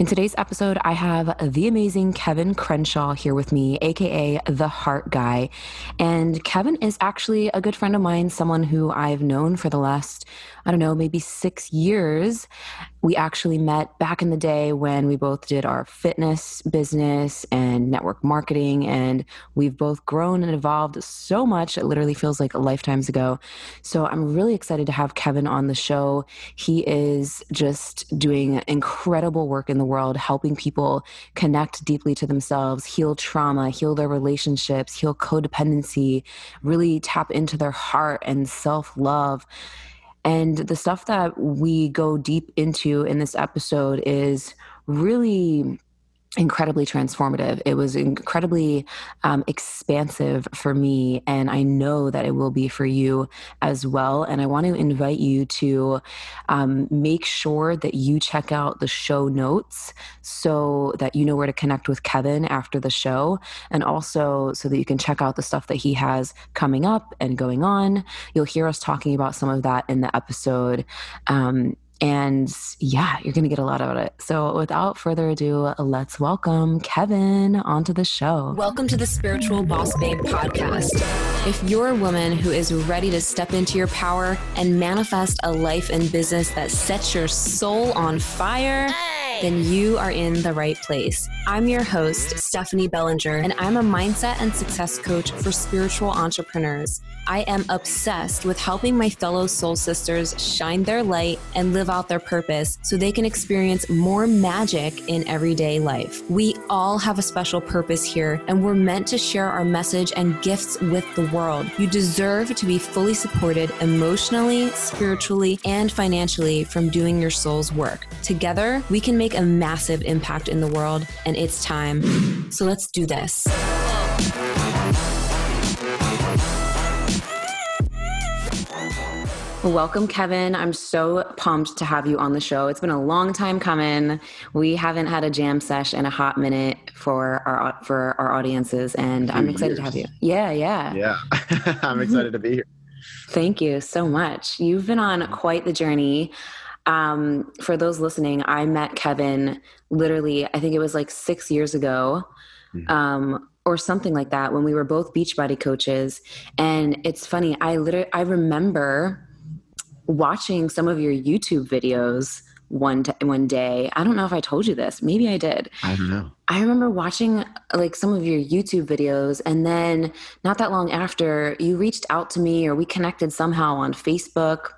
In today's episode, I have the amazing Kevin Crenshaw here with me, aka the Heart Guy. And Kevin is actually a good friend of mine, someone who I've known for the last, I don't know, maybe six years. We actually met back in the day when we both did our fitness business and network marketing. And we've both grown and evolved so much, it literally feels like lifetimes ago. So I'm really excited to have Kevin on the show. He is just doing incredible work in the world, helping people connect deeply to themselves, heal trauma, heal their relationships, heal codependency, really tap into their heart and self love. And the stuff that we go deep into in this episode is really incredibly transformative. It was incredibly um, expansive for me, and I know that it will be for you as well. And I want to invite you to um, make sure that you check out the show notes so that you know where to connect with Kevin after the show, and also so that you can check out the stuff that he has coming up and going on. You'll hear us talking about some of that in the episode. Um, and yeah, you're going to get a lot out of it. So without further ado, let's welcome Kevin onto the show. Welcome to the Spiritual Boss Babe podcast. If you're a woman who is ready to step into your power and manifest a life and business that sets your soul on fire, then you are in the right place. I'm your host, Stephanie Bellinger, and I'm a mindset and success coach for spiritual entrepreneurs. I am obsessed with helping my fellow soul sisters shine their light and live out their purpose so they can experience more magic in everyday life. We all have a special purpose here, and we're meant to share our message and gifts with the world. You deserve to be fully supported emotionally, spiritually, and financially from doing your soul's work. Together, we can make a massive impact in the world, and it's time. So let's do this. Welcome, Kevin. I'm so pumped to have you on the show. It's been a long time coming. We haven't had a jam sesh in a hot minute for our for our audiences, and I'm excited years. to have you. Yeah, yeah, yeah. I'm excited to be here. Thank you so much. You've been on quite the journey. Um, for those listening, I met Kevin literally. I think it was like six years ago. Mm-hmm. Um, or something like that when we were both beachbody coaches and it's funny i literally i remember watching some of your YouTube videos one t- one day. I don't know if I told you this. Maybe I did. I don't know. I remember watching like some of your YouTube videos and then not that long after you reached out to me or we connected somehow on Facebook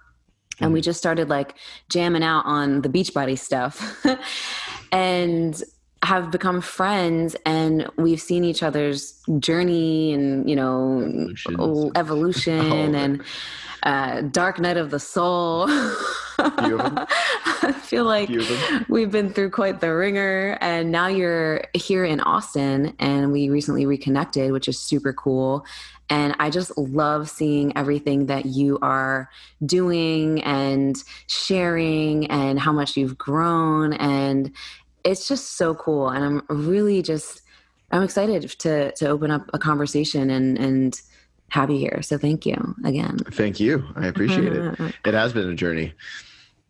and mm. we just started like jamming out on the Beachbody stuff. and have become friends and we've seen each other's journey and you know evolution, evolution and uh, Dark Night of the Soul. I feel like we've been through quite the wringer, and now you're here in Austin, and we recently reconnected, which is super cool. And I just love seeing everything that you are doing and sharing, and how much you've grown. And it's just so cool. And I'm really just, I'm excited to to open up a conversation and and have you here. So thank you again. Thank you. I appreciate it. It has been a journey.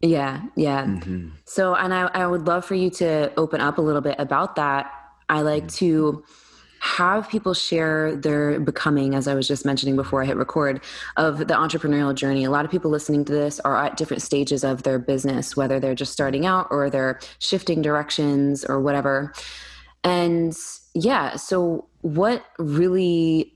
Yeah, yeah. Mm-hmm. So, and I, I would love for you to open up a little bit about that. I like mm-hmm. to have people share their becoming, as I was just mentioning before I hit record, of the entrepreneurial journey. A lot of people listening to this are at different stages of their business, whether they're just starting out or they're shifting directions or whatever. And yeah, so what really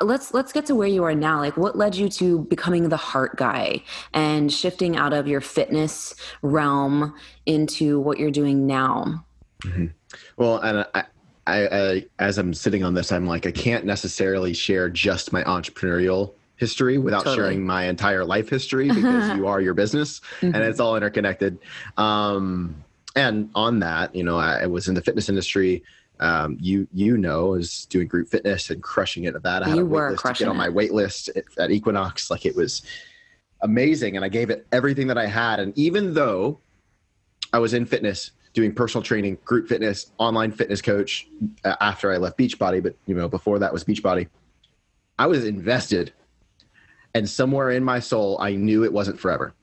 let's let's get to where you are now like what led you to becoming the heart guy and shifting out of your fitness realm into what you're doing now mm-hmm. well and I, I, I as i'm sitting on this i'm like i can't necessarily share just my entrepreneurial history without totally. sharing my entire life history because you are your business mm-hmm. and it's all interconnected um and on that you know I, I was in the fitness industry um, you you know is doing group fitness and crushing it at that. I had you a were crushing to get on my wait list at, at Equinox. Like it was amazing, and I gave it everything that I had. And even though I was in fitness, doing personal training, group fitness, online fitness coach uh, after I left Beachbody, but you know before that was Beachbody, I was invested, and somewhere in my soul, I knew it wasn't forever.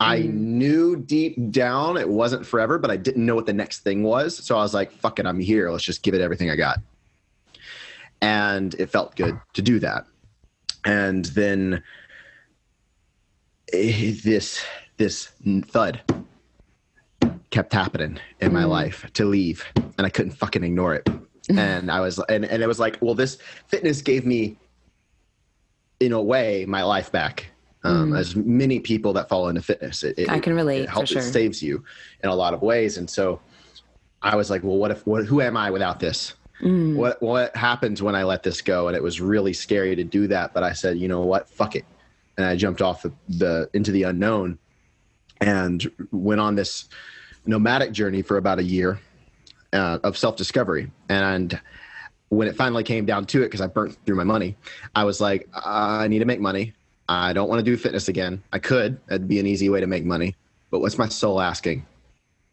I mm. knew deep down it wasn't forever, but I didn't know what the next thing was. So I was like, fuck it, I'm here. Let's just give it everything I got. And it felt good to do that. And then eh, this this thud kept happening in my mm. life to leave and I couldn't fucking ignore it. and I was and, and it was like, well, this fitness gave me in a way my life back um, mm. as many people that fall into fitness. It, it, I can relate. It helps. Sure. It saves you in a lot of ways. And so I was like, well, what if? What, who am I without this? Mm. What What happens when I let this go? And it was really scary to do that. But I said, you know what? Fuck it. And I jumped off the, the into the unknown and went on this nomadic journey for about a year uh, of self discovery. And when it finally came down to it, because I burnt through my money, I was like, I need to make money. I don't want to do fitness again. I could. That'd be an easy way to make money. But what's my soul asking?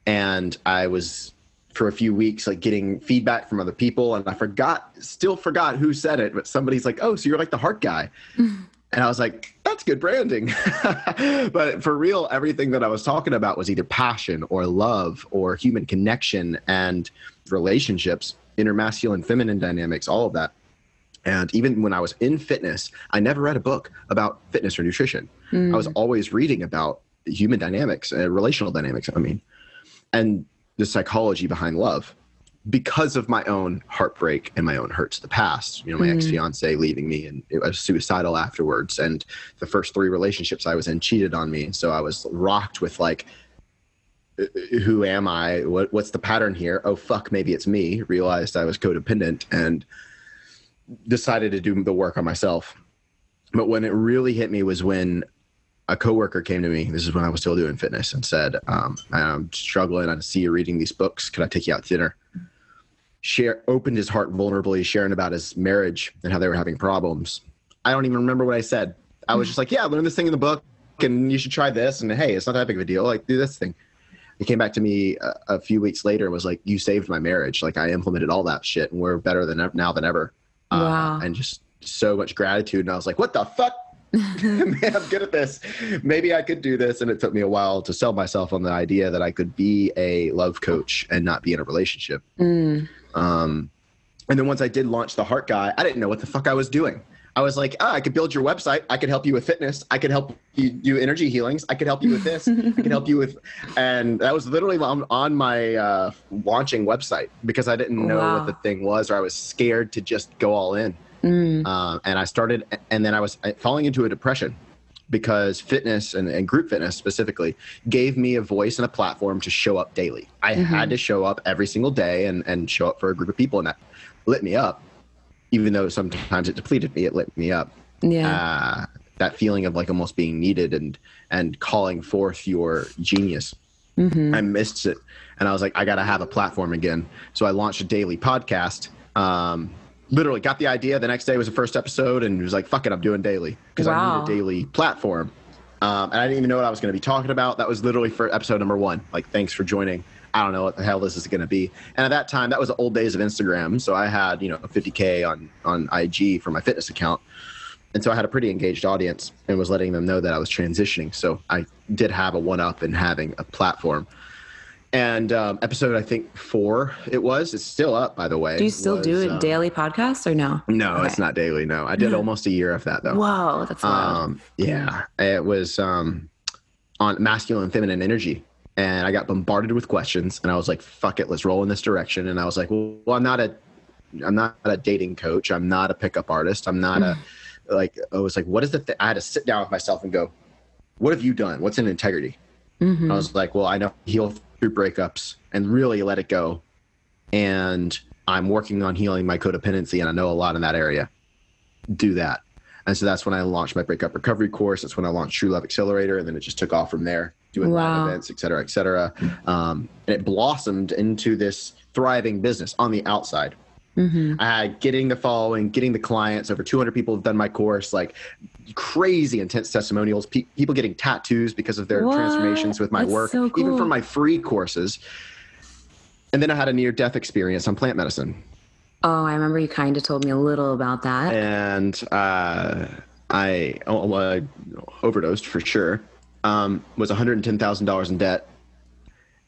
And I was for a few weeks like getting feedback from other people and I forgot still forgot who said it, but somebody's like, "Oh, so you're like the heart guy." and I was like, that's good branding. but for real, everything that I was talking about was either passion or love or human connection and relationships, inner masculine, feminine dynamics, all of that. And even when I was in fitness, I never read a book about fitness or nutrition. Mm. I was always reading about human dynamics, uh, relational dynamics, I mean, and the psychology behind love because of my own heartbreak and my own hurts of the past. You know, my mm. ex fiance leaving me and it was suicidal afterwards. And the first three relationships I was in cheated on me. So I was rocked with like, uh, who am I? What, what's the pattern here? Oh, fuck, maybe it's me. Realized I was codependent and decided to do the work on myself. But when it really hit me was when a coworker came to me. This is when I was still doing fitness and said, um, "I'm struggling. I see you reading these books. Could I take you out to dinner?" Share opened his heart vulnerably, sharing about his marriage and how they were having problems. I don't even remember what I said. I was just like, "Yeah, I learned this thing in the book, and you should try this." And hey, it's not that big of a deal. Like, do this thing. He came back to me a, a few weeks later and was like, "You saved my marriage. Like, I implemented all that shit, and we're better than now than ever." Uh, and just so much gratitude. And I was like, what the fuck? Man, I'm good at this. Maybe I could do this. And it took me a while to sell myself on the idea that I could be a love coach and not be in a relationship. Mm. Um, and then once I did launch the Heart Guy, I didn't know what the fuck I was doing. I was like, oh, I could build your website. I could help you with fitness. I could help you do energy healings. I could help you with this. I could help you with, and that was literally on, on my uh, launching website because I didn't know wow. what the thing was, or I was scared to just go all in. Mm. Uh, and I started, and then I was falling into a depression because fitness and, and, group fitness specifically gave me a voice and a platform to show up daily. I mm-hmm. had to show up every single day and, and show up for a group of people, and that lit me up even though sometimes it depleted me, it lit me up. Yeah. Uh, that feeling of like almost being needed and and calling forth your genius. Mm-hmm. I missed it, and I was like, I gotta have a platform again. So I launched a daily podcast. Um, literally got the idea. The next day was the first episode, and it was like, fuck it, I'm doing daily because wow. I need a daily platform. Um, and I didn't even know what I was going to be talking about. That was literally for episode number one. Like, thanks for joining. I don't know what the hell this is going to be. And at that time, that was the old days of Instagram. So I had, you know, 50K on, on IG for my fitness account. And so I had a pretty engaged audience and was letting them know that I was transitioning. So I did have a one up in having a platform. And um, episode, I think four, it was. It's still up, by the way. Do you still was, do a um, daily podcast or no? No, okay. it's not daily. No, I did almost a year of that though. Whoa, that's wild. Um, yeah, it was um, on masculine, feminine energy and I got bombarded with questions and I was like, fuck it, let's roll in this direction. And I was like, well, I'm not a, I'm not a dating coach. I'm not a pickup artist. I'm not a, like, I was like, what is the, th-? I had to sit down with myself and go, what have you done? What's in integrity? Mm-hmm. I was like, well, I know heal through breakups and really let it go. And I'm working on healing my codependency and I know a lot in that area. Do that. And so that's when I launched my breakup recovery course. That's when I launched True Love Accelerator. And then it just took off from there doing wow. live events, et cetera, et cetera. Um, and it blossomed into this thriving business on the outside. Mm-hmm. Uh, getting the following, getting the clients. Over 200 people have done my course. Like crazy intense testimonials. Pe- people getting tattoos because of their what? transformations with my That's work, so cool. even from my free courses. And then I had a near death experience on plant medicine. Oh, I remember you kind of told me a little about that. And uh, I, oh, I overdosed for sure. Um, was $110,000 in debt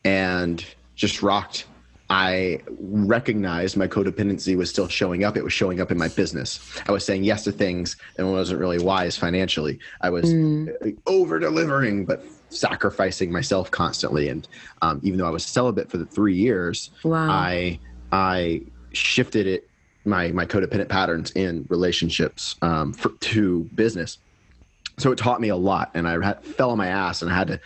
and just rocked. I recognized my codependency was still showing up. It was showing up in my business. I was saying yes to things and wasn't really wise financially. I was mm. over delivering, but sacrificing myself constantly. And um, even though I was celibate for the three years, wow. I I shifted it my my codependent patterns in relationships um, for, to business so it taught me a lot and i had, fell on my ass and i had to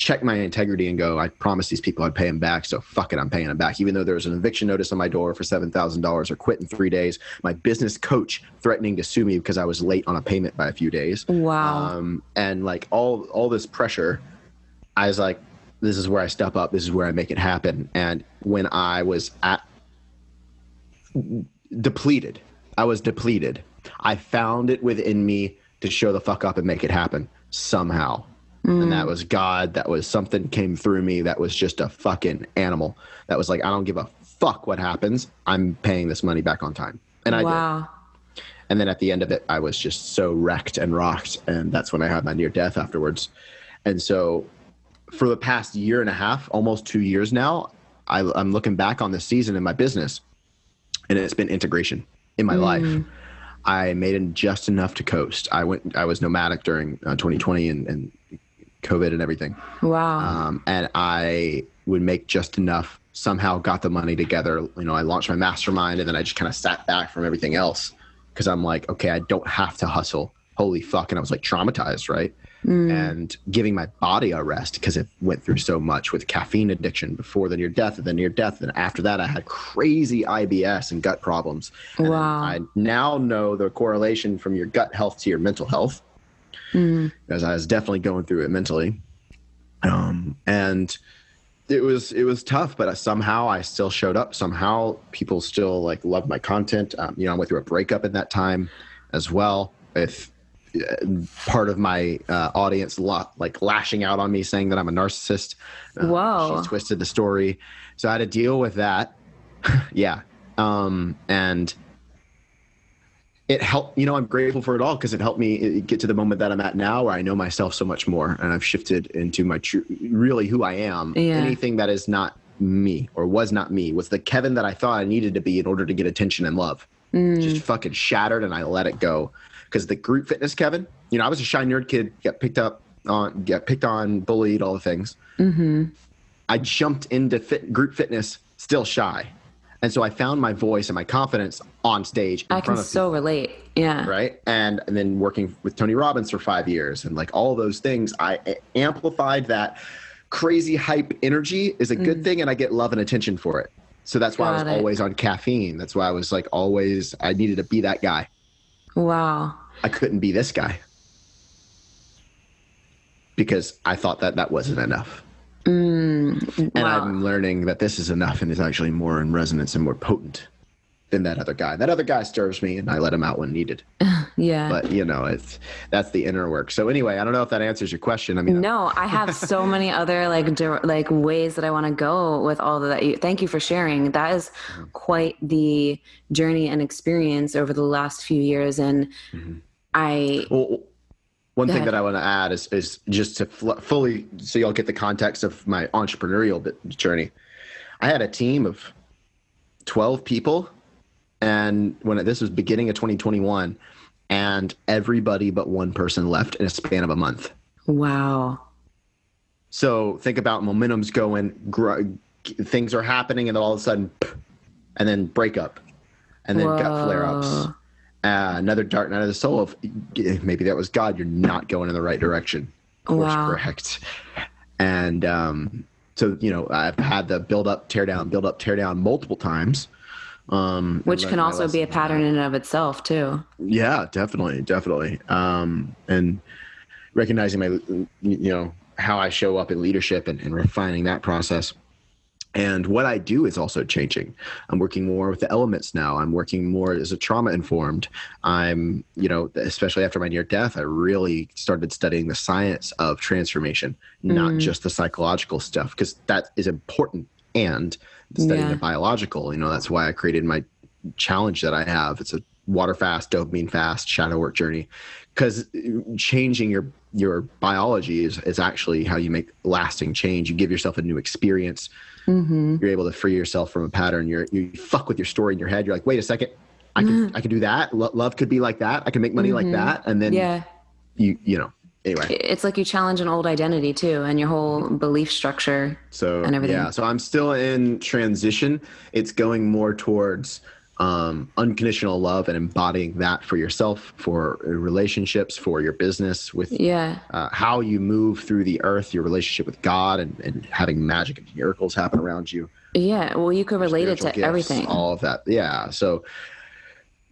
check my integrity and go i promised these people i'd pay them back so fuck it i'm paying them back. Even though there was an eviction notice on my door for $7000 or quit in three days my business coach threatening to sue me because i was late on a payment by a few days. Wow. Um, and like all all this pressure i was like this is where i step up. This is where i make it happen. And when i was at depleted i was depleted. I found it within me to show the fuck up and make it happen somehow. Mm. And that was God. That was something came through me that was just a fucking animal. That was like, I don't give a fuck what happens. I'm paying this money back on time. And I wow. did. And then at the end of it, I was just so wrecked and rocked. And that's when I had my near death afterwards. And so for the past year and a half, almost two years now, I, am looking back on this season in my business and it's been integration in my mm. life I made in just enough to coast. I went. I was nomadic during uh, 2020 and, and, COVID and everything. Wow. Um, and I would make just enough. Somehow got the money together. You know, I launched my mastermind, and then I just kind of sat back from everything else because I'm like, okay, I don't have to hustle. Holy fuck! And I was like traumatized, right? Mm. and giving my body a rest because it went through so much with caffeine addiction before the near death and the near death. And after that, I had crazy IBS and gut problems. And wow. I now know the correlation from your gut health to your mental health mm. because I was definitely going through it mentally. Um, and it was it was tough, but somehow I still showed up. Somehow people still like loved my content. Um, you know, I went through a breakup in that time as well. If part of my uh, audience lot like lashing out on me saying that I'm a narcissist. Uh, Whoa. She twisted the story. So I had to deal with that. yeah. Um, and it helped, you know, I'm grateful for it all because it helped me uh, get to the moment that I'm at now where I know myself so much more and I've shifted into my true, really who I am. Yeah. Anything that is not me or was not me was the Kevin that I thought I needed to be in order to get attention and love. Mm. Just fucking shattered and I let it go because the group fitness, Kevin, you know, I was a shy nerd kid, got picked up on, get picked on, bullied, all the things. Mm-hmm. I jumped into fit, group fitness still shy. And so I found my voice and my confidence on stage. I can so people, relate. Yeah. Right. And, and then working with Tony Robbins for five years and like all those things, I amplified that crazy hype energy is a good mm. thing. And I get love and attention for it. So that's why Got I was it. always on caffeine. That's why I was like always, I needed to be that guy. Wow. I couldn't be this guy because I thought that that wasn't enough. Mm. And I'm learning that this is enough and is actually more in resonance and more potent than that other guy. That other guy stirs me and I let him out when needed. yeah. But you know, it's that's the inner work. So anyway, I don't know if that answers your question. I mean, no, I have so many other like like ways that I want to go with all of that. You, thank you for sharing. That is mm-hmm. quite the journey and experience over the last few years. And mm-hmm. I, well, one thing that I want to add is, is just to fl- fully, so y'all get the context of my entrepreneurial journey. I had a team of 12 people and when this was beginning of 2021 and everybody but one person left in a span of a month wow so think about momentum's going gr- things are happening and then all of a sudden and then breakup and then Whoa. gut flare-ups uh, another dark night of the soul of maybe that was god you're not going in the right direction course wow. correct and um, so you know i've had the build up tear down build up tear down multiple times um, Which can also be a pattern in and of itself too. Yeah, definitely, definitely. Um, and recognizing my, you know, how I show up in leadership and, and refining that process. And what I do is also changing. I'm working more with the elements now. I'm working more as a trauma informed. I'm, you know, especially after my near death, I really started studying the science of transformation, not mm. just the psychological stuff, because that is important and studying yeah. the biological. You know, that's why I created my challenge that I have. It's a water fast, dopamine fast, shadow work journey, because changing your your biology is is actually how you make lasting change. You give yourself a new experience. Mm-hmm. You're able to free yourself from a pattern. You're you fuck with your story in your head. You're like, wait a second, I can mm-hmm. I can do that. Lo- love could be like that. I can make money mm-hmm. like that, and then yeah, you you know anyway it's like you challenge an old identity too and your whole belief structure so and everything yeah so i'm still in transition it's going more towards um, unconditional love and embodying that for yourself, for relationships, for your business, with yeah, uh, how you move through the earth, your relationship with God, and, and having magic and miracles happen around you. Yeah, well, you could relate it to gifts, everything. All of that, yeah. So,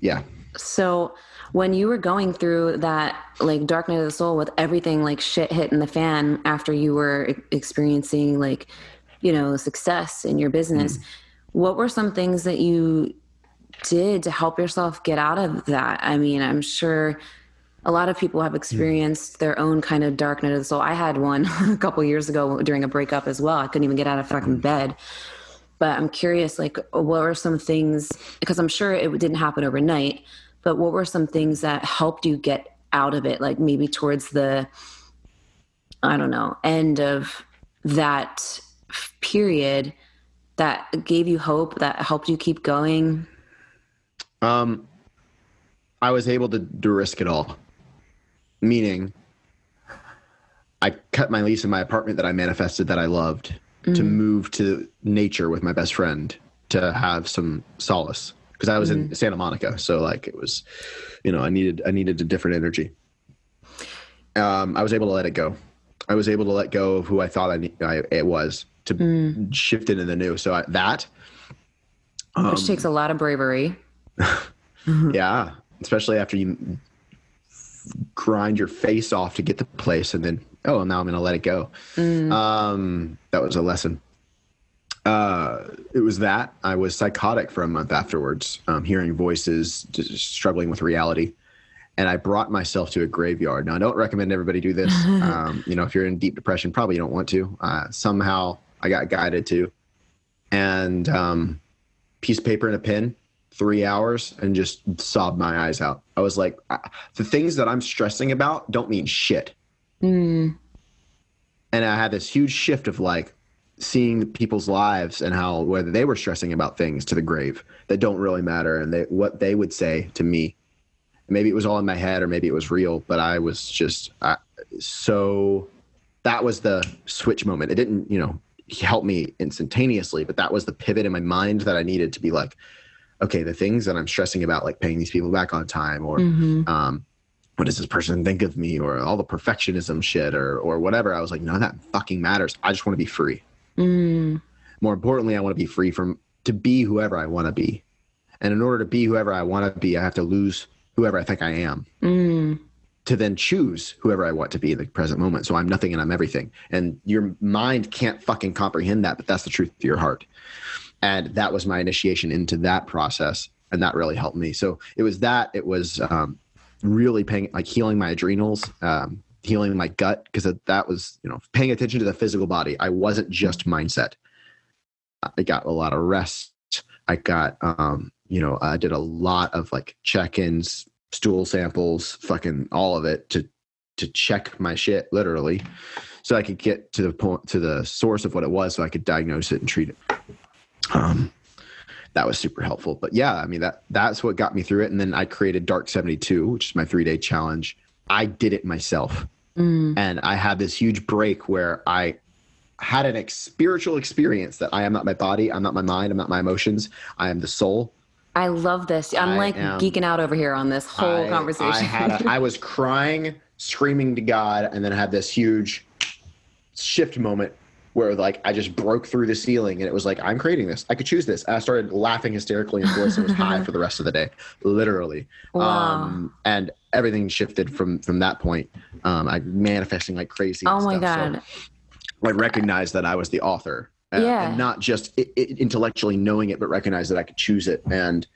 yeah. So when you were going through that like dark night of the soul with everything like shit hitting the fan after you were experiencing like you know success in your business. Mm. What were some things that you did to help yourself get out of that? I mean, I'm sure a lot of people have hmm. experienced their own kind of dark night of the soul. I had one a couple years ago during a breakup as well. I couldn't even get out of fucking hmm. bed. But I'm curious, like, what were some things? Because I'm sure it didn't happen overnight. But what were some things that helped you get out of it? Like maybe towards the, I don't know, end of that period that gave you hope, that helped you keep going. Um, I was able to, to risk it all. Meaning, I cut my lease in my apartment that I manifested that I loved mm-hmm. to move to nature with my best friend to have some solace because I was mm-hmm. in Santa Monica, so like it was, you know, I needed I needed a different energy. Um, I was able to let it go. I was able to let go of who I thought I, I it was to mm. shift into the new. So I, that, um, which takes a lot of bravery. Yeah, especially after you grind your face off to get the place, and then oh, now I'm going to let it go. Mm. Um, that was a lesson. Uh, it was that I was psychotic for a month afterwards, um, hearing voices, struggling with reality, and I brought myself to a graveyard. Now, I don't recommend everybody do this. um, you know, if you're in deep depression, probably you don't want to. Uh, somehow, I got guided to, and um, piece of paper and a pen three hours and just sobbed my eyes out. I was like, the things that I'm stressing about don't mean shit. Mm. And I had this huge shift of like seeing people's lives and how whether they were stressing about things to the grave that don't really matter and they, what they would say to me. Maybe it was all in my head or maybe it was real, but I was just I, so that was the switch moment. It didn't, you know, help me instantaneously, but that was the pivot in my mind that I needed to be like, okay, the things that I'm stressing about, like paying these people back on time or, mm-hmm. um, what does this person think of me or all the perfectionism shit or, or whatever. I was like, none of that fucking matters. I just want to be free. Mm. More importantly, I want to be free from to be whoever I want to be. And in order to be whoever I want to be, I have to lose whoever I think I am. Mm. To then choose whoever I want to be in the present moment. So I'm nothing and I'm everything. And your mind can't fucking comprehend that, but that's the truth of your heart and that was my initiation into that process and that really helped me. So it was that it was um, really paying like healing my adrenals um, healing my gut because that was you know paying attention to the physical body. I wasn't just mindset. I got a lot of rest. I got um, you know i did a lot of like check-ins stool samples fucking all of it to to check my shit literally so i could get to the point to the source of what it was so i could diagnose it and treat it um, that was super helpful. But yeah, I mean that that's what got me through it. And then I created Dark 72, which is my three day challenge. I did it myself. Mm. And I had this huge break where I had an ex- spiritual experience that I am not my body, I'm not my mind, I'm not my emotions, I am the soul. I love this. I'm I like am, geeking out over here on this whole I, conversation. I, had a, I was crying, screaming to God, and then I had this huge shift moment where like I just broke through the ceiling and it was like I'm creating this. I could choose this. And I started laughing hysterically and voice was high for the rest of the day, literally. Wow. Um, and everything shifted from from that point. Um, I manifesting like crazy. Oh my god! So I recognized that I was the author. Uh, yeah. And not just it, it, intellectually knowing it, but recognize that I could choose it and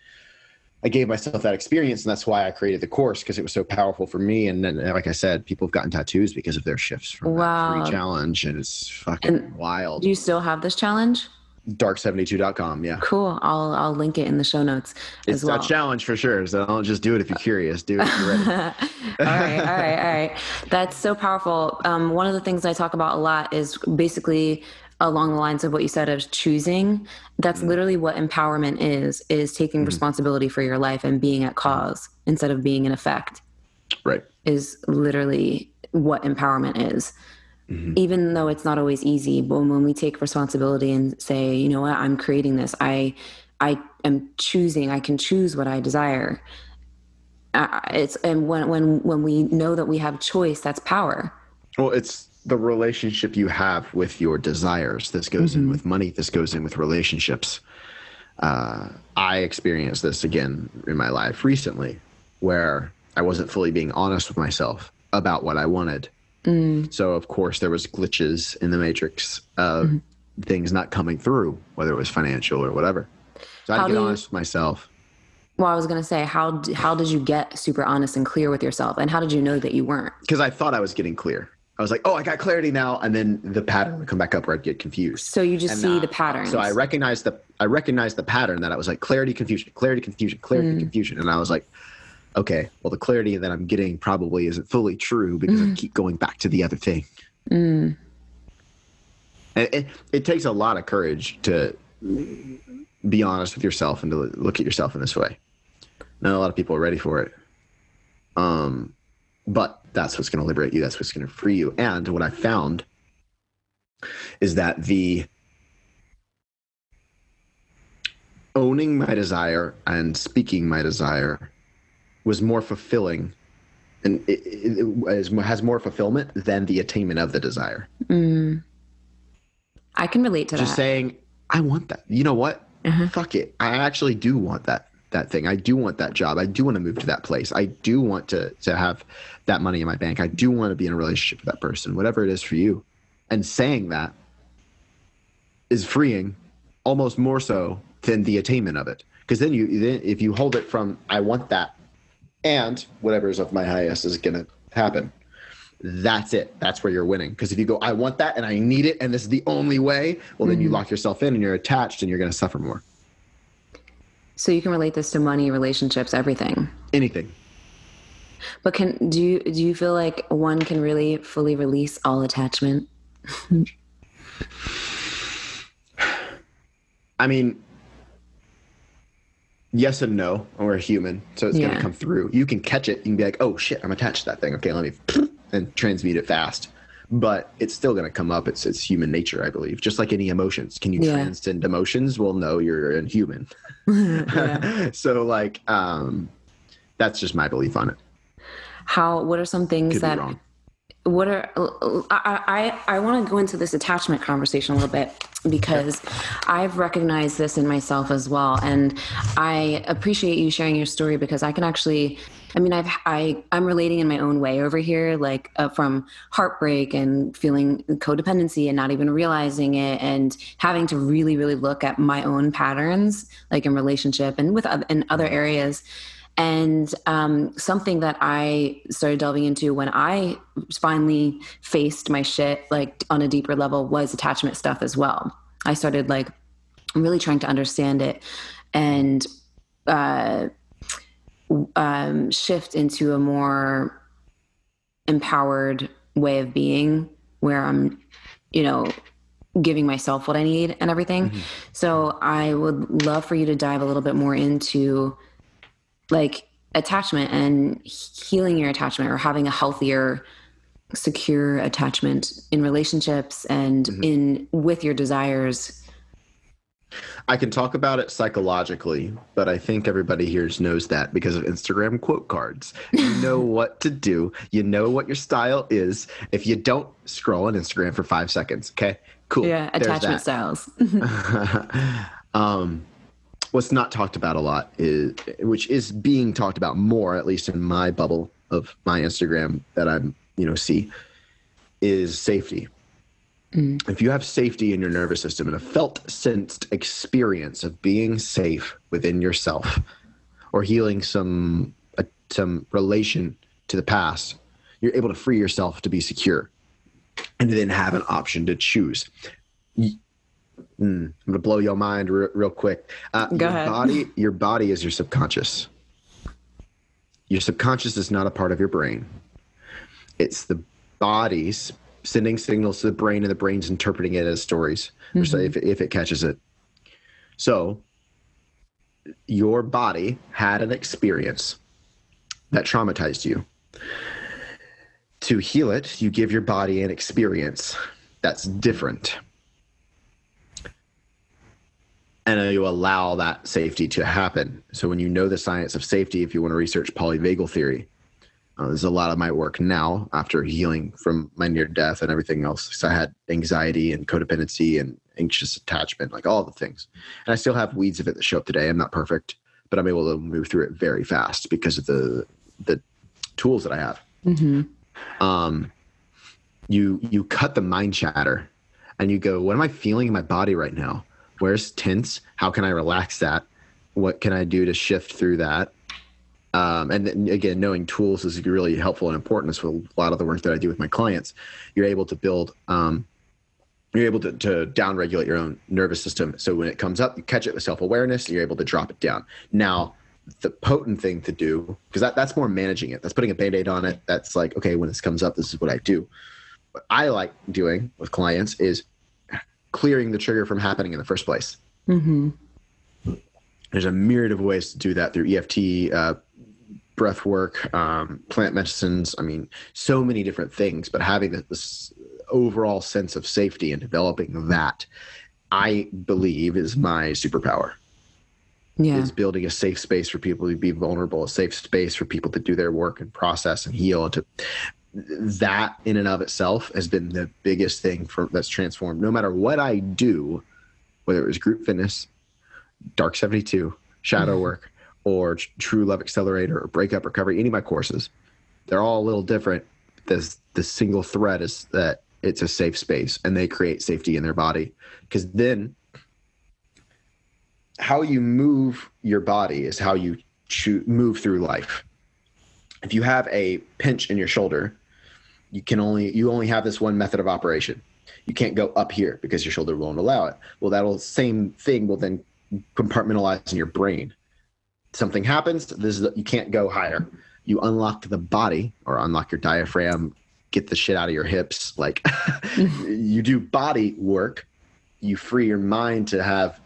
I gave myself that experience, and that's why I created the course because it was so powerful for me. And then, like I said, people have gotten tattoos because of their shifts from wow. that free challenge, and it's fucking and wild. Do you still have this challenge? dark72.com. Yeah. Cool. I'll I'll link it in the show notes it's as well. a challenge for sure. So don't just do it if you're curious. Do it if you're ready. all right, all right, all right. That's so powerful. Um, one of the things I talk about a lot is basically along the lines of what you said of choosing. That's mm-hmm. literally what empowerment is: is taking mm-hmm. responsibility for your life and being at cause instead of being in effect. Right. Is literally what empowerment is. Mm-hmm. Even though it's not always easy, but when we take responsibility and say, you know what, I'm creating this, I, I am choosing, I can choose what I desire. Uh, it's and when when when we know that we have choice, that's power. Well, it's the relationship you have with your desires. This goes mm-hmm. in with money. This goes in with relationships. Uh, I experienced this again in my life recently, where I wasn't fully being honest with myself about what I wanted Mm. So of course there was glitches in the matrix of mm. things not coming through, whether it was financial or whatever. So I had to get honest with myself. Well, I was gonna say, how how did you get super honest and clear with yourself, and how did you know that you weren't? Because I thought I was getting clear. I was like, oh, I got clarity now, and then the pattern would come back up where I'd get confused. So you just and, see uh, the pattern. So I recognized the I recognized the pattern that I was like clarity, confusion, clarity, confusion, clarity, mm. confusion, and I was like, okay, well, the clarity that I'm getting probably isn't fully true because mm. I keep going back to the other thing. Mm. And it, it takes a lot of courage to be honest with yourself and to look at yourself in this way. Not a lot of people are ready for it. Um, but that's what's going to liberate you. That's what's going to free you. And what I found is that the owning my desire and speaking my desire was more fulfilling and it, it, it has more fulfillment than the attainment of the desire. Mm. I can relate to Just that. Just saying, I want that. You know what? Uh-huh. Fuck it. I actually do want that that thing. I do want that job. I do want to move to that place. I do want to to have that money in my bank. I do want to be in a relationship with that person, whatever it is for you. And saying that is freeing almost more so than the attainment of it. Because then you then if you hold it from I want that and whatever is of my highest is going to happen. That's it. That's where you're winning. Because if you go, I want that and I need it, and this is the only way, well, then mm-hmm. you lock yourself in and you're attached and you're going to suffer more. So you can relate this to money, relationships, everything. Anything. But can do you do you feel like one can really fully release all attachment? I mean, yes and no. We're human, so it's yeah. going to come through. You can catch it. You can be like, "Oh shit, I'm attached to that thing." Okay, let me and transmute it fast. But it's still going to come up. It's it's human nature, I believe. Just like any emotions, can you yeah. transcend emotions? Well, no, you're a human. so like, um, that's just my belief on it. How? What are some things Could that? What are I I, I want to go into this attachment conversation a little bit because I've recognized this in myself as well. And I appreciate you sharing your story because I can actually, I mean, I've, I, I'm relating in my own way over here, like uh, from heartbreak and feeling codependency and not even realizing it and having to really, really look at my own patterns, like in relationship and with in other areas. And um, something that I started delving into when I finally faced my shit like on a deeper level was attachment stuff as well. I started like really trying to understand it and uh, um, shift into a more empowered way of being where I'm, you know, giving myself what I need and everything. Mm-hmm. So I would love for you to dive a little bit more into like attachment and healing your attachment or having a healthier secure attachment in relationships and mm-hmm. in with your desires I can talk about it psychologically, but I think everybody here knows that because of Instagram quote cards. You know what to do. You know what your style is. If you don't, scroll on Instagram for five seconds. Okay, cool. Yeah, attachment styles. um, what's not talked about a lot is which is being talked about more at least in my bubble of my instagram that i'm you know see is safety mm. if you have safety in your nervous system and a felt sensed experience of being safe within yourself or healing some uh, some relation to the past you're able to free yourself to be secure and then have an option to choose mm, I'm gonna blow your mind re- real quick. Uh, Go your ahead. Body, your body is your subconscious. Your subconscious is not a part of your brain. It's the body's sending signals to the brain, and the brain's interpreting it as stories, or so if if it catches it. So, your body had an experience that traumatized you. To heal it, you give your body an experience that's different. And you allow that safety to happen. So, when you know the science of safety, if you want to research polyvagal theory, uh, there's a lot of my work now after healing from my near death and everything else. So I had anxiety and codependency and anxious attachment, like all the things. And I still have weeds of it that show up today. I'm not perfect, but I'm able to move through it very fast because of the the tools that I have. Um, you you cut the mind chatter, and you go, "What am I feeling in my body right now? Where's tense? How can I relax that? What can I do to shift through that?" Um, and then again, knowing tools is really helpful and important. So a lot of the work that I do with my clients, you're able to build, um, you're able to, to down regulate your own nervous system. So when it comes up, you catch it with self awareness, you're able to drop it down. Now, the potent thing to do, because that, that's more managing it. That's putting a band aid on it. That's like, okay, when this comes up, this is what I do. What I like doing with clients is clearing the trigger from happening in the first place. There's a myriad of ways to do that through EFT, uh, breath work, um, plant medicines. I mean, so many different things, but having this, this overall sense of safety and developing that, I believe, is my superpower. Yeah. Is building a safe space for people to be vulnerable, a safe space for people to do their work and process and heal. And to that in and of itself has been the biggest thing for that's transformed. No matter what I do, whether it was group fitness, Dark 72, shadow mm-hmm. work, or True Love Accelerator, or Breakup Recovery, any of my courses, they're all a little different. This the single thread is that it's a safe space and they create safety in their body. Because then how you move your body is how you choo- move through life. If you have a pinch in your shoulder, you can only you only have this one method of operation. You can't go up here because your shoulder won't allow it. Well, that'll same thing will then compartmentalize in your brain. Something happens. This is you can't go higher. You unlock the body or unlock your diaphragm. Get the shit out of your hips. Like you do body work. You free your mind to have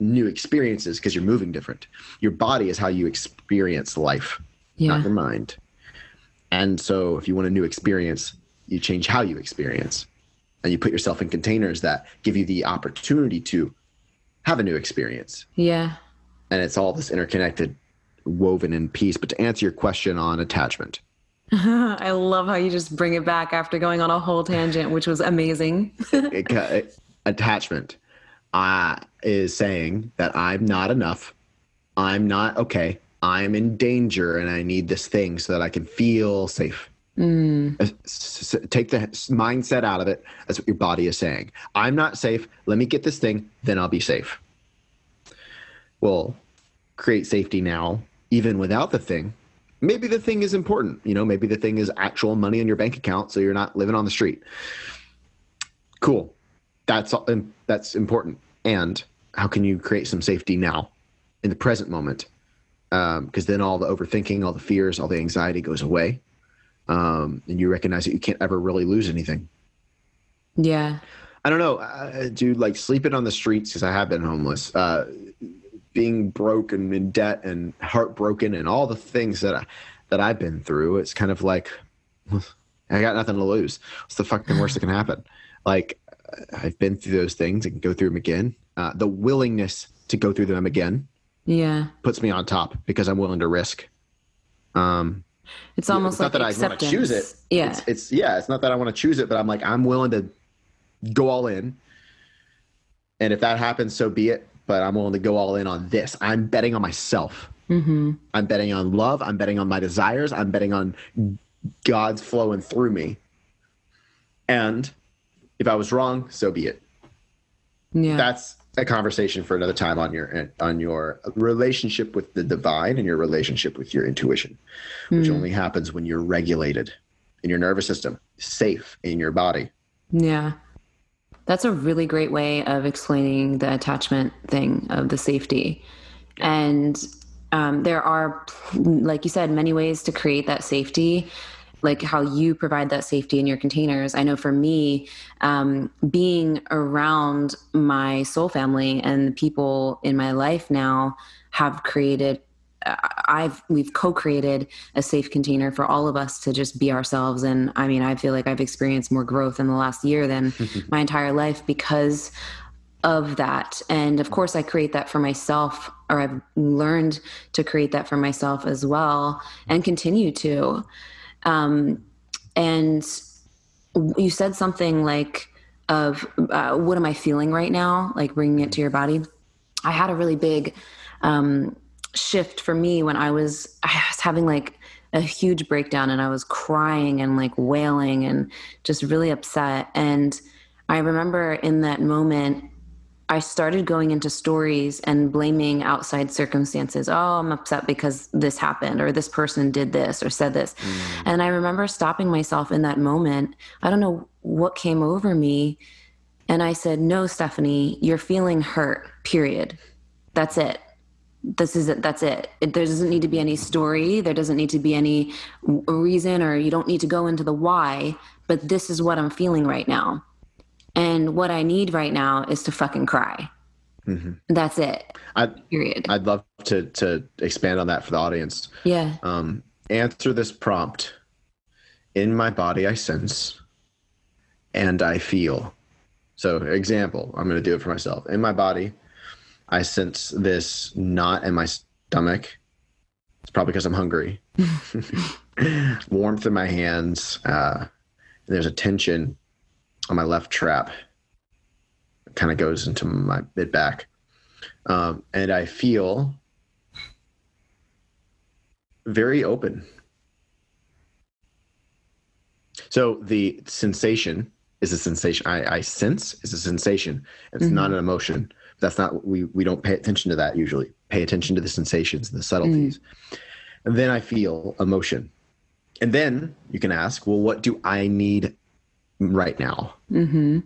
new experiences because you're moving different. Your body is how you experience life, not your mind. And so if you want a new experience, you change how you experience. And you put yourself in containers that give you the opportunity to have a new experience. Yeah. And it's all this interconnected, woven in piece. But to answer your question on attachment, I love how you just bring it back after going on a whole tangent, which was amazing. it, attachment uh, is saying that I'm not enough. I'm not okay. I'm in danger and I need this thing so that I can feel safe. S- Take the mindset out of it. That's what your body is saying. I'm not safe. Let me get this thing, then I'll be safe. Well, create safety now, even without the thing. Maybe the thing is important. You know, maybe the thing is actual money in your bank account so you're not living on the street. Cool. That's um, that's important. And how can you create some safety now, in the present moment? Because then all the overthinking, all the fears, all the anxiety goes away, um, and you recognize that you can't ever really lose anything. yeah. I don't know, uh, dude. Like sleeping on the streets because I have been homeless, uh, being broke and in debt and heartbroken, and all the things that I, that I've been through. It's kind of like I got nothing to lose. What's the fucking worst that can happen? Like I've been through those things and go through them again. Uh, the willingness to go through them again Yeah. puts me on top because I'm willing to risk. Um, It's almost it's like not that I want to choose it. Yeah. It's, it's yeah. It's not that I want to choose it, but I'm like I'm willing to go all in. And if that happens, so be it. But I'm willing to go all in on this. I'm betting on myself. mm-hmm. I'm betting on love. I'm betting on my desires. I'm betting on God's flowing through me. And if I was wrong, so be it. Yeah. That's a conversation for another time on your on your relationship with the divine and your relationship with your intuition, which only happens when you're regulated in your nervous system, safe in your body. yeah. That's a really great way of explaining the attachment thing of the safety. And um, there are, like you said, many ways to create that safety like how you provide that safety in your containers. I know for me, um, being around my soul family and the people in my life now have created I've we've co-created a safe container for all of us to just be ourselves. And I mean I feel like I've experienced more growth in the last year than my entire life because of that. And of course I create that for myself or I've learned to create that for myself as well and continue to um, and you said something like of uh, what am I feeling right now? Like bringing it to your body. I had a really big um, shift for me when I was I was having like a huge breakdown and I was crying and like wailing and just really upset. And I remember in that moment I started going into stories and blaming outside circumstances. Oh, I'm upset because this happened, or this person did this, or said this. Mm. And I remember stopping myself in that moment. I don't know what came over me. And I said, No, Stephanie, you're feeling hurt, period. That's it this is it that's it. it. there doesn't need to be any story there doesn't need to be any reason or you don't need to go into the why but this is what i'm feeling right now and what i need right now is to fucking cry mm-hmm. that's it I'd, period i'd love to to expand on that for the audience yeah um answer this prompt in my body i sense and i feel so example i'm going to do it for myself in my body I sense this knot in my stomach. It's probably because I'm hungry. Warmth in my hands. Uh, there's a tension on my left trap. It kind of goes into my mid back. Um, and I feel very open. So the sensation is a sensation. I, I sense is a sensation. It's mm-hmm. not an emotion that's not we we don't pay attention to that usually pay attention to the sensations and the subtleties mm. and then i feel emotion and then you can ask well what do i need right now. Mm-hmm.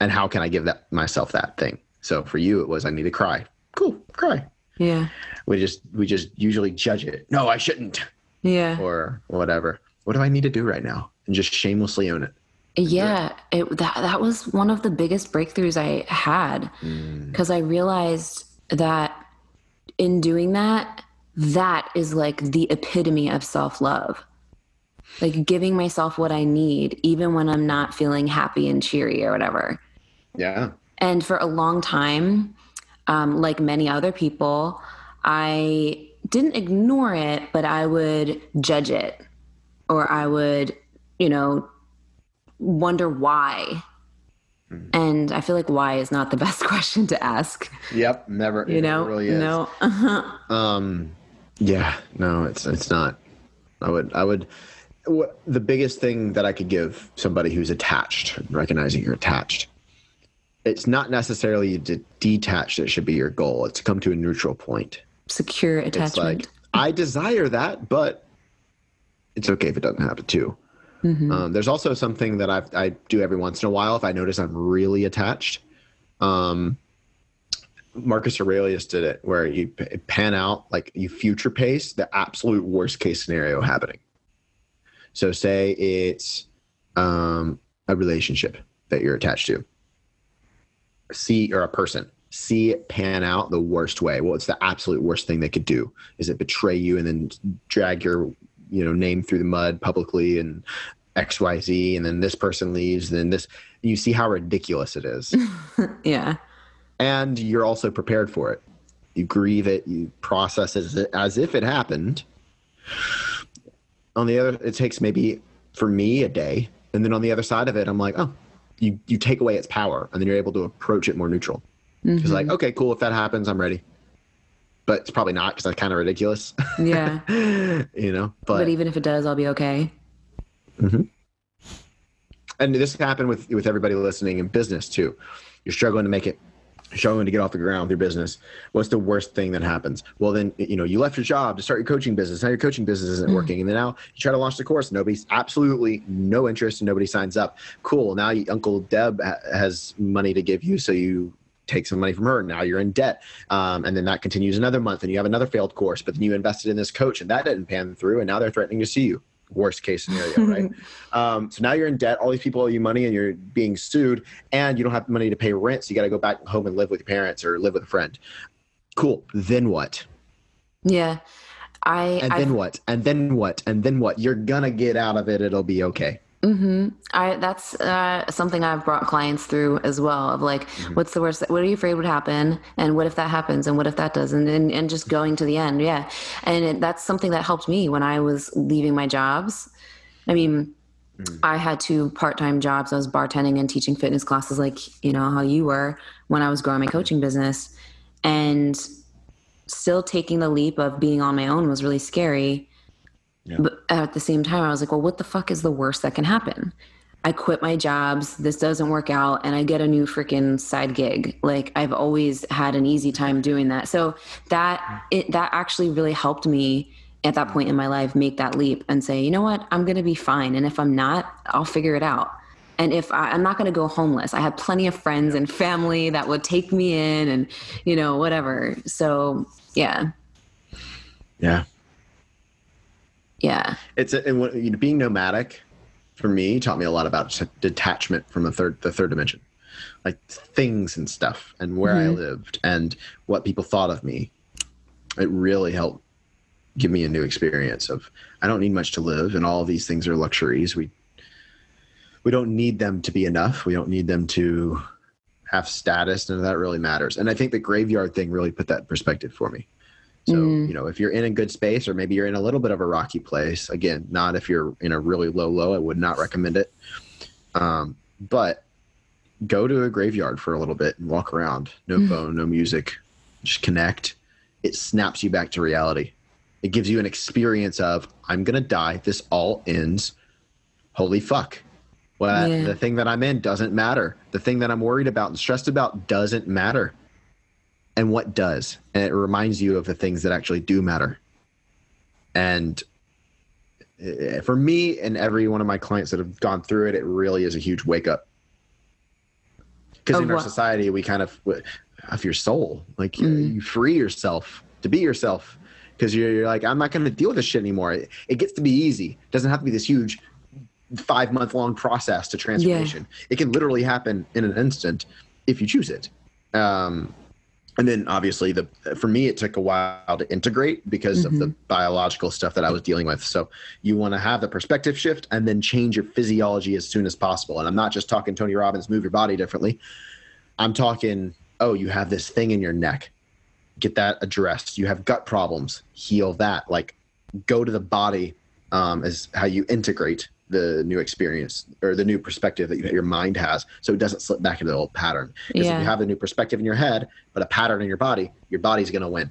and how can i give that myself that thing? So for you it was i need to cry. Cool cry. Yeah. We just we just usually judge it. No i shouldn't. Yeah. Or whatever. What do i need to do right now? And just shamelessly own it. Yeah, it, that that was one of the biggest breakthroughs I had. Because mm. I realized that in doing that, that is like the epitome of self love. Like giving myself what I need, even when I'm not feeling happy and cheery or whatever. Yeah. And for a long time, um, like many other people, I didn't ignore it, but I would judge it or I would, you know, wonder why. Mm. And I feel like why is not the best question to ask. Yep, never. You know, really is. no. um, yeah, no, it's it's not. I would I would. The biggest thing that I could give somebody who's attached, recognizing you're attached, it's not necessarily to detach that should be your goal. It's to come to a neutral point. Secure attachment. It's like I desire that, but it's okay if it doesn't happen too. Mm-hmm. Um, there's also something that I've, I do every once in a while if I notice I'm really attached. Um, Marcus Aurelius did it where you pan out, like you future pace the absolute worst case scenario happening. So, say it's um, a relationship that you're attached to, see, or a person, see it pan out the worst way. Well, it's the absolute worst thing they could do. Is it betray you and then drag your you know name through the mud publicly and xyz and then this person leaves then this. You see how ridiculous it is. Yeah. And you're also prepared for it. You grieve it. You process it as if it happened on the other it takes maybe for me a day and then on the other side of it i'm like oh you you take away its power and then you're able to approach it more neutral mm-hmm. it's like okay cool if that happens i'm ready but it's probably not because that's kind of ridiculous. Yeah. you know, but, but even if it does, I'll be okay. Mm-hmm. And this happened with with everybody listening in business too. You're struggling to make it. Struggling to get off the ground with your business what's the worst thing that happens? Well then you know you left your job to start your coaching business. Now your coaching business isn't mm. working and then now you try to launch the course. Nobody's absolutely no interest and nobody signs up. Cool. Now you, uncle deb ha- has money to give you so you take some money from her. Now you're in debt um, and then that continues another month and you have another failed course but then you invested in this coach and that didn't pan through and now they're threatening to sue you worst case scenario, right? um, so now you're in debt. All these people owe you money, and you're being sued, and you don't have money to pay rent. So you got to go back home and live with your parents or live with a friend. Cool. Then what? Yeah, I. And then I've, what? And then what? And then what? You're gonna get out of it. It'll be okay. Mm-hmm. I that's uh, something I've brought clients through as well. Of like, mm-hmm. what's the worst? What are you afraid would happen? And what if that happens? And what if that doesn't? And and just going to the end, yeah. And it, that's something that helped me when I was leaving my jobs. I mean, mm. I had two part-time jobs. I was bartending and teaching fitness classes, like you know how you were when I was growing my coaching business, and still taking the leap of being on my own was really scary yeah. But at the same time, I was like, well, what the fuck is the worst that can happen? I quit my jobs. This doesn't work out, and I get a new freaking side gig. Like I've always had an easy time doing that. So that it that actually really helped me at that point in my life make that leap and say, you know what, I'm gonna be fine. And if I'm not, I'll figure it out. And if I, I'm not gonna go homeless, I had plenty of friends and family that would take me in, and you know whatever. So yeah. Yeah, yeah. It's a, and you know, being nomadic for me taught me a lot about detachment from the third the third dimension like things and stuff and where mm-hmm. i lived and what people thought of me. It really helped give me a new experience of i don't need much to live and all these things are luxuries. We we don't need them to be enough. We don't need them to have status. None of that really matters. And i think the graveyard thing really put that in perspective for me so, mm. you know, if you're in a good space or maybe you're in a little bit of a rocky place, again, not if you're in a really low low, I would not recommend it. Um, but go to a graveyard for a little bit and walk around. No mm. phone, no music, just connect. It snaps you back to reality. It gives you an experience of I'm gonna die. This all ends. Holy fuck. Well, yeah. the thing that I'm in doesn't matter. The thing that I'm worried about and stressed about doesn't matter and what does. And it reminds you of the things that actually do matter. And eh, for me and every one of my clients that have gone through it it really is a huge wake up. Because oh, in our society we kind of of your soul. Like mm. you free yourself to be yourself. Because you're, you're, like i'm not going to deal with this shit anymore. It, it, gets to be easy. It doesn't have to be this huge five month long process to transformation. Yeah. it can literally happen in an instant if you choose it. Um, and then obviously the for me it took a while to integrate because mm-hmm. of the mm-hmm. biological stuff that i was dealing with. So you want to have the perspective shift and then change your physiology as soon as possible. And i'm not just talking tony robbins move your body differently. I'm talking oh you have this thing in your neck. Get that addressed. You have gut problems. Heal that. Like go to the body um, is how you integrate the new experience or the new perspective that your mind has so it doesn't slip back into the old pattern because yeah. if you have a new perspective in your head but a pattern in your body your body's going to win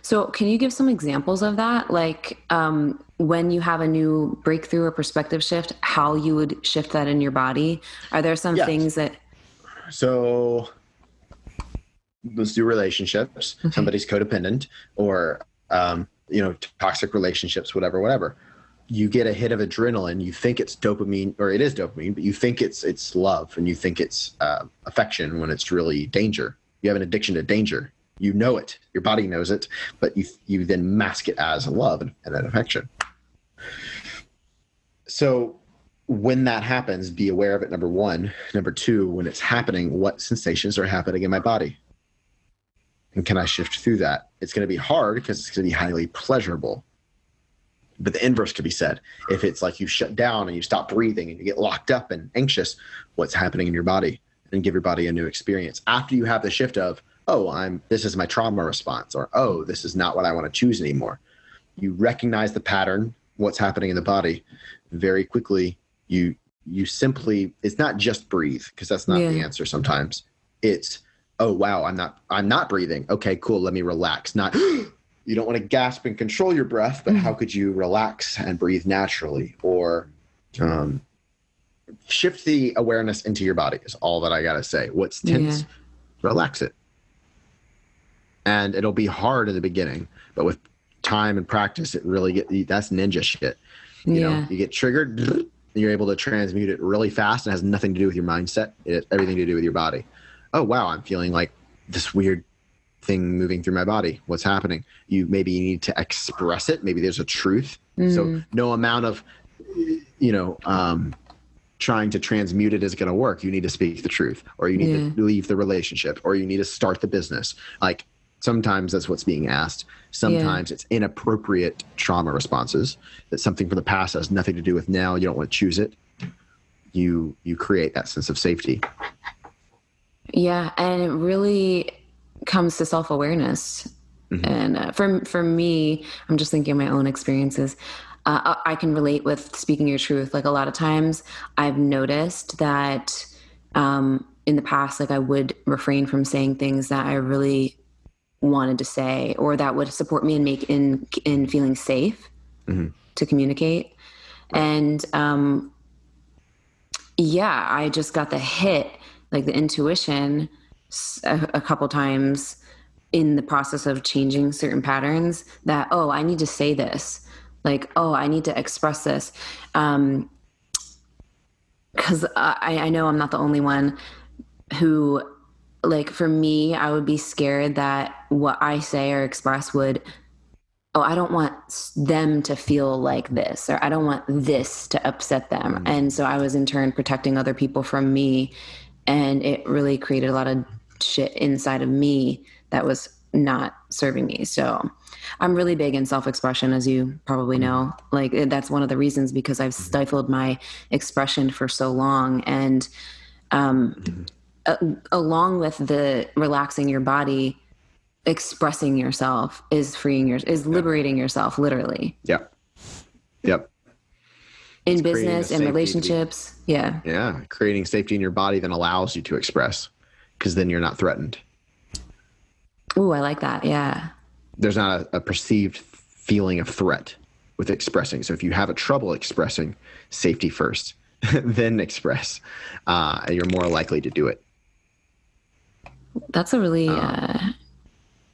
so can you give some examples of that like um, when you have a new breakthrough or perspective shift how you would shift that in your body are there some yes. things that so let's do relationships okay. somebody's codependent or um, you know toxic relationships whatever whatever you get a hit of adrenaline you think it's dopamine or it is dopamine but you think it's it's love and you think it's uh, affection when it's really danger. You have an addiction to danger. You know it. Your body knows it but you you then mask it as love and, and an affection. So when that happens be aware of it number one. Number two when it's happening what sensations are happening in my body? And can i shift through that? It's going to be hard because it's going to be highly pleasurable but the inverse could be said. If it's like you shut down and you stop breathing and you get locked up and anxious, what's happening in your body and give your body a new experience after you have the shift of, oh, I'm this is my trauma response or oh, this is not what I want to choose anymore. You recognize the pattern, what's happening in the body. Very quickly, you you simply it's not just breathe because that's not yeah. the answer sometimes. It's oh wow, I'm not I'm not breathing. Okay, cool, let me relax. Not you don't want to gasp and control your breath, but how mm-hmm. could you relax and breathe naturally or um, shift the awareness into your body is all that I got to say. What's tense, yeah. relax it. and it'll be hard in the beginning, but with time and practice, it really get that's ninja shit. You yeah. know, you get triggered, you're able to transmute it really fast, and has nothing to do with your mindset. It has everything to do with your body. Oh wow, I'm feeling like this weird thing moving through my body. What's happening? You maybe you need to express it. Maybe there's a truth. Mm. So no amount of, you know, um, trying to transmute it is going to work. You need to speak the truth, or you need yeah. to leave the relationship, or you need to start the business. Like sometimes that's what's being asked. Sometimes yeah. it's inappropriate trauma responses. That something from the past has nothing to do with now. You don't want to choose it. You you create that sense of safety. Yeah, and it really comes to self awareness. Mm-hmm. And uh, for for me, I'm just thinking of my own experiences uh, I can relate with speaking your truth. Like a lot of times, I've noticed that um, in the past, like I would refrain from saying things that I really wanted to say or that would support me and make in in feeling safe mm-hmm. to communicate. And um, yeah, I just got the hit, like the intuition, a, a couple times in the process of changing certain patterns that oh, I need to say this. Like oh i need to express this. Um because I, I know i'm not the only one who like for me i would be scared that what i say or express would oh i don't want them to feel like this or i don't want this to upset them. Mm-hmm. and so i was in turn protecting other people from me and it really created a lot of shit inside of me that was not serving me so I'm really big in self expression, as you probably mm-hmm. know. Like, eh, that's one of the reasons because I've mm-hmm. stifled my expression for so long. And um, mm-hmm. a- along with the relaxing your body, expressing yourself is freeing your, is liberating yourself, literally. Yeah. Yep. In business, and relationships. Yeah. Yeah. Creating safety in your body then allows you to express because then you're not threatened. Ooh, I like that. Yeah there's not a, a perceived feeling of threat with expressing. So if you have a trouble expressing, safety first, then express. Uh, you're more likely to do it. That's a really um, uh...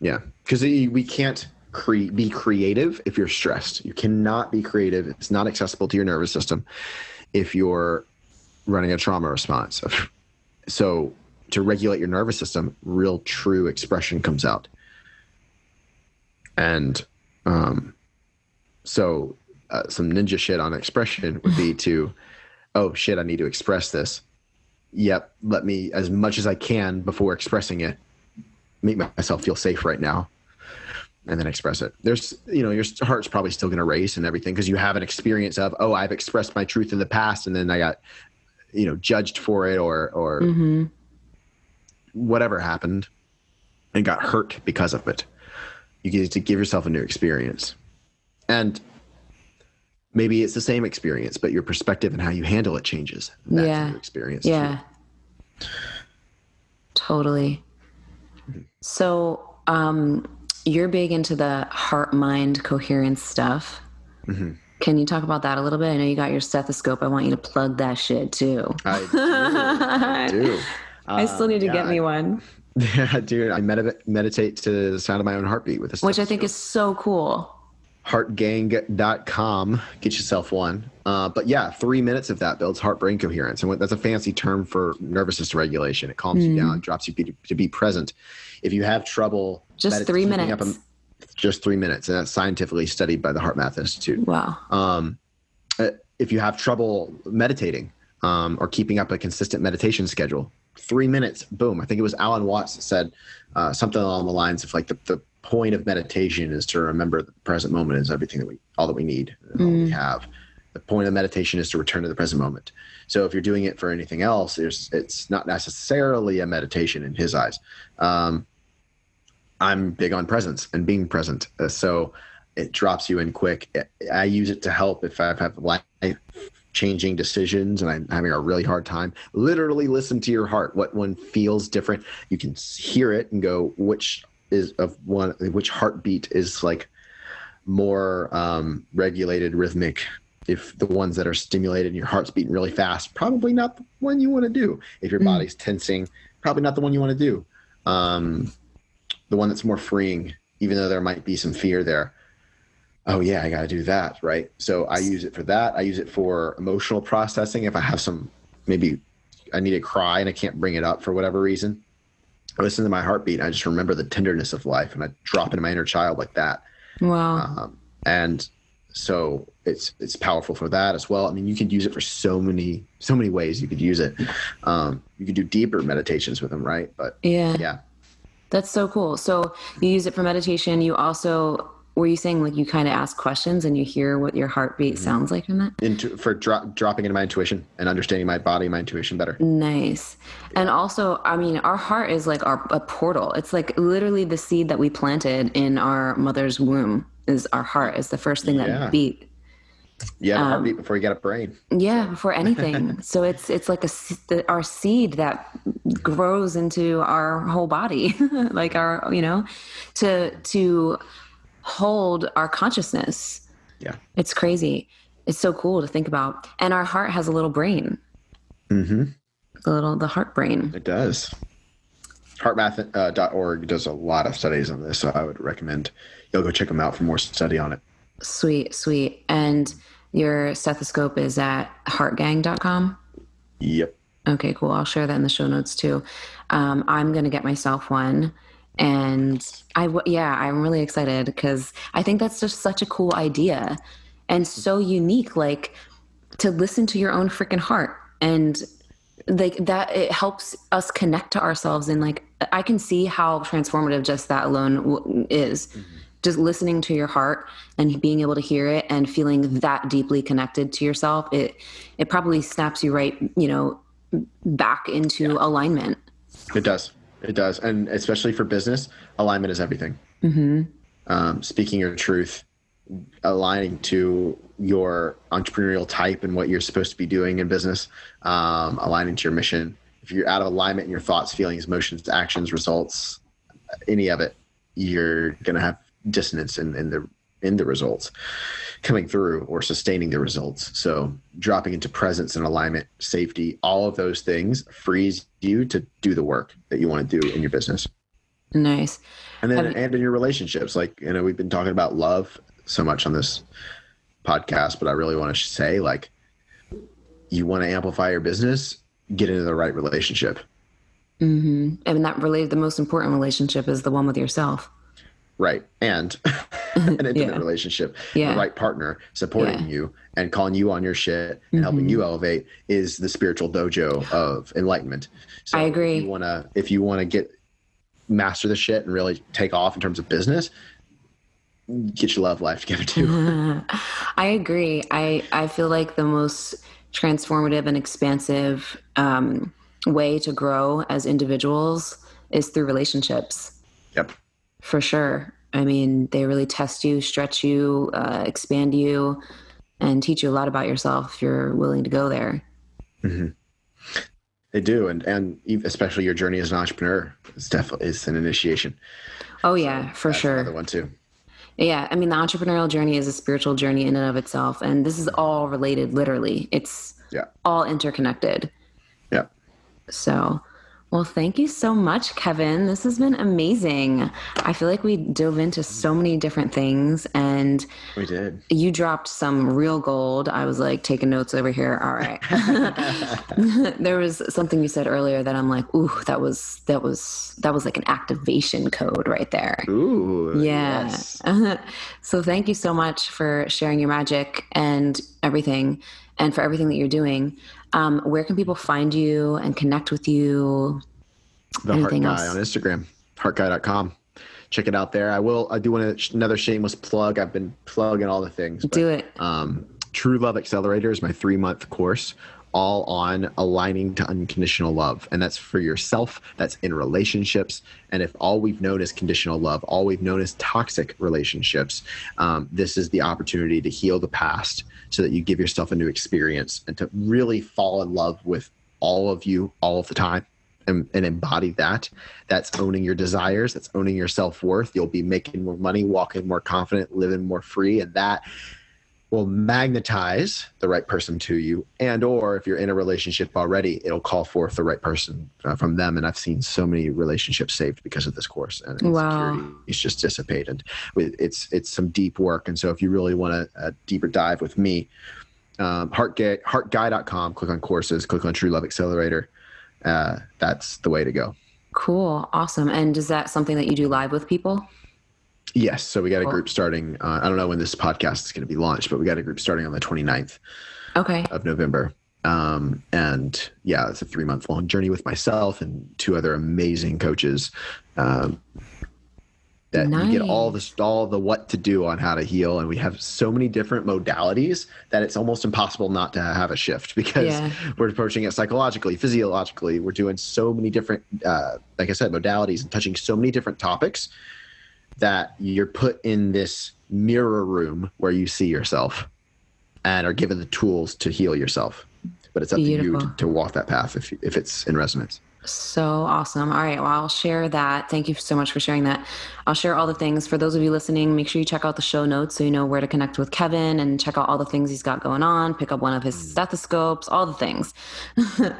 yeah, because we can't cre- be creative if you're stressed. You cannot be creative. It's not accessible to your nervous system if you're running a trauma response. So to regulate your nervous system, real true expression comes out. And um, so uh, some ninja shit on expression would be to, oh shit, I need to express this. Yep, let me as much as I can before expressing it, make myself feel safe right now, and then express it. There's, you know, your heart's probably still going to race and everything because you have an experience of, oh, I've expressed my truth in the past, and then I got, you know, judged for it or or mm-hmm. whatever happened, and got hurt because of it you get to give yourself a new experience and maybe it's the same experience but your perspective and how you handle it changes That's yeah experience yeah too. totally mm-hmm. so um you're big into the heart mind coherence stuff mm-hmm. Can you talk about that a little bit? I know you got your stethoscope. I want you to plug that shit too. I do. I, do. I still need to uh, yeah, get me one. Yeah, dude, I med- meditate to the sound of my own heartbeat with this. Which I think is so cool. Heartgang.com. Get yourself one. Uh, but yeah, three minutes of that builds heart brain coherence. And that's a fancy term for nervous system regulation. It calms mm. you down, drops you to, to, be present. If you have trouble, just three minutes. A, just three minutes. And that's scientifically studied by the HeartMath Institute. Wow. Um, uh, if you have trouble meditating um, or keeping up a consistent meditation schedule, three minutes, boom. I think it was Alan Watts that said uh, something along the lines of like the, the point of meditation is to remember the present moment is everything that we all that we need mm. all we mm. have. The point of meditation is to return to the present moment. So if you're doing it for anything else, there's it's not necessarily a meditation in his eyes. Um, I'm big on presence and being present. Uh, so it drops you in quick. I use it to help if I have life changing decisions and I'm having a really hard time, literally listen to your heart. What one feels different. You can hear it and go, which is of one, which heartbeat is like more um, regulated, rhythmic. If the ones that are stimulated and your heart's beating really fast, probably not the one you want to do. If your mm. body's tensing, probably not the one you want to do. Um, the one that's more freeing, even though there might be some fear there. Oh yeah, I got to do that, right? So I use it for that. I use it for emotional processing. If I have some, maybe I need to cry and I can't bring it up for whatever reason, I listen to my heartbeat. And I just remember the tenderness of life, and I drop into my inner child like that. Wow. Um, and so it's it's powerful for that as well. I mean, you could use it for so many so many ways. You could use it. Um, you could do deeper meditations with them, right? But yeah, yeah, that's so cool. So you use it for meditation. You also were you saying like you kind of ask questions and you hear what your heartbeat mm-hmm. sounds like from that? Into for dro- dropping into my intuition and understanding my body, my intuition better. Nice. Yeah. And also, I mean, our heart is like our a portal. It's like literally the seed that we planted in our mother's womb is our heart is the first thing that beat. Yeah, um, heartbeat before you get a brain. Yeah, before anything. so it's it's like a our seed that grows into our whole body, like our you know, to to hold our consciousness. Yeah, it's crazy. It's so cool to think about. And our heart has a little brain. Mm-hmm. The little the heart brain. It does. Heartmath.org uh, does a lot of studies on this, so I would recommend you'll go check them out for more study on it. Sweet, sweet. And your stethoscope is at heartgang.com? Yep. Okay, cool. I'll share that in the show notes too. Um, I'm going to get myself one. And I, yeah, I'm really excited because I think that's just such a cool idea and so unique. Like to listen to your own freaking heart and like that, it helps us connect to ourselves. And like, I can see how transformative just that alone is. Mm-hmm just listening to your heart and being able to hear it and feeling that deeply connected to yourself it it probably snaps you right you know back into yeah. alignment. It does. It does. And especially for business alignment is everything. Mm-hmm. um, speaking your truth aligning to your entrepreneurial type and what you're supposed to be doing in business um, aligning to your mission. If you're out of alignment in your thoughts feelings emotions actions results any of it you're going to have dissonance in, in the in the results coming through or sustaining the results. So dropping into presence and alignment, safety, all of those things frees you to do the work that you want to do in your business. Nice. And then and in your relationships, like you know, we've been talking about love so much on this podcast, but I really want to say like you want to amplify your business, get into the right relationship. Mm-hmm. And that really the most important relationship is the one with yourself right. And an intimate yeah. relationship. Yeah. the right partner supporting yeah. you and calling you on your shit and mm-hmm. helping you elevate is the spiritual dojo of enlightenment. So i agree. if you want to if you want to get master the shit and really take off in terms of business get your love life together too. I agree. I i feel like the most transformative and expansive um, way to grow as individuals is through relationships for sure. I mean, they really test you, stretch you, uh, expand you, and teach you a lot about yourself if you're willing to go there. Mm-hmm. They do, and and especially your journey as an entrepreneur is definitely is an initiation. Oh yeah, so for sure. Another one too. Yeah, I mean, the entrepreneurial journey is a spiritual journey in and of itself, and this is all related. Literally, it's yeah all interconnected. Yeah. So well, thank you so much, Kevin. This has been amazing. I feel like we dove into so many different things and we did. You dropped some real gold. I was like taking notes over here. All right. there was something you said earlier that I'm like, ooh, that was that was that was like an activation code right there. Ooh. Yeah. Yes. so thank you so much for sharing your magic and everything and for everything that you're doing. Um, where can people find you and connect with you? The Anything Heart Guy else? on Instagram, heartguy.com. Check it out there. I will. I do want to, another shameless plug. I've been plugging all the things. But, do it. Um, True Love Accelerator is my three month course all on aligning to unconditional love. And that's for yourself, that's in relationships. And if all we've known is conditional love, all we've known is toxic relationships, um, this is the opportunity to heal the past so that you give yourself a new experience and to really fall in love with all of you all of the time. And, and, embody that. That's owning your desires. That's owning your self worth. You'll be making more money, walking more confident, living more free. And that will magnetize the right person to you and or if you're in a relationship already it'll call forth the right person uh, from them. And i've seen so many relationships saved because of this course and wow. it's just dissipated. It's it's some deep work. And so if you really want a, a deeper dive with me um, heartguy, heartguy.com click on courses click on true love accelerator uh, that's the way to go. Cool. Awesome. And is that something that you do live with people Yes. So we got a group starting. Uh, I don't know when this podcast is going to be launched, but we got a group starting on the 29th okay. of November. Um, and yeah, it's a three month long journey with myself and two other amazing coaches. Um, that nice. you get all the all the what to do on how to heal, and we have so many different modalities that it's almost impossible not to have a shift because yeah. we're approaching it psychologically, physiologically. We're doing so many different, uh, like I said, modalities and touching so many different topics that you're put in this mirror room where you see yourself and are given the tools to heal yourself. But it's up Beautiful. to you to, to walk that path if, if it's in resonance. So awesome. All right. Well, I'll share that. Thank you so much for sharing that. I'll share all the things. For those of you listening, make sure you check out the show notes so you know where to connect with Kevin and check out all the things he's got going on. Pick up one of his mm. stethoscopes, all the things.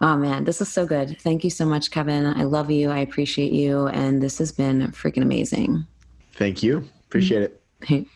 Oh man, this is so good. Thank you so much, Kevin. I love you. I appreciate you. And this has been freaking amazing. Thank you. Appreciate it. Hey,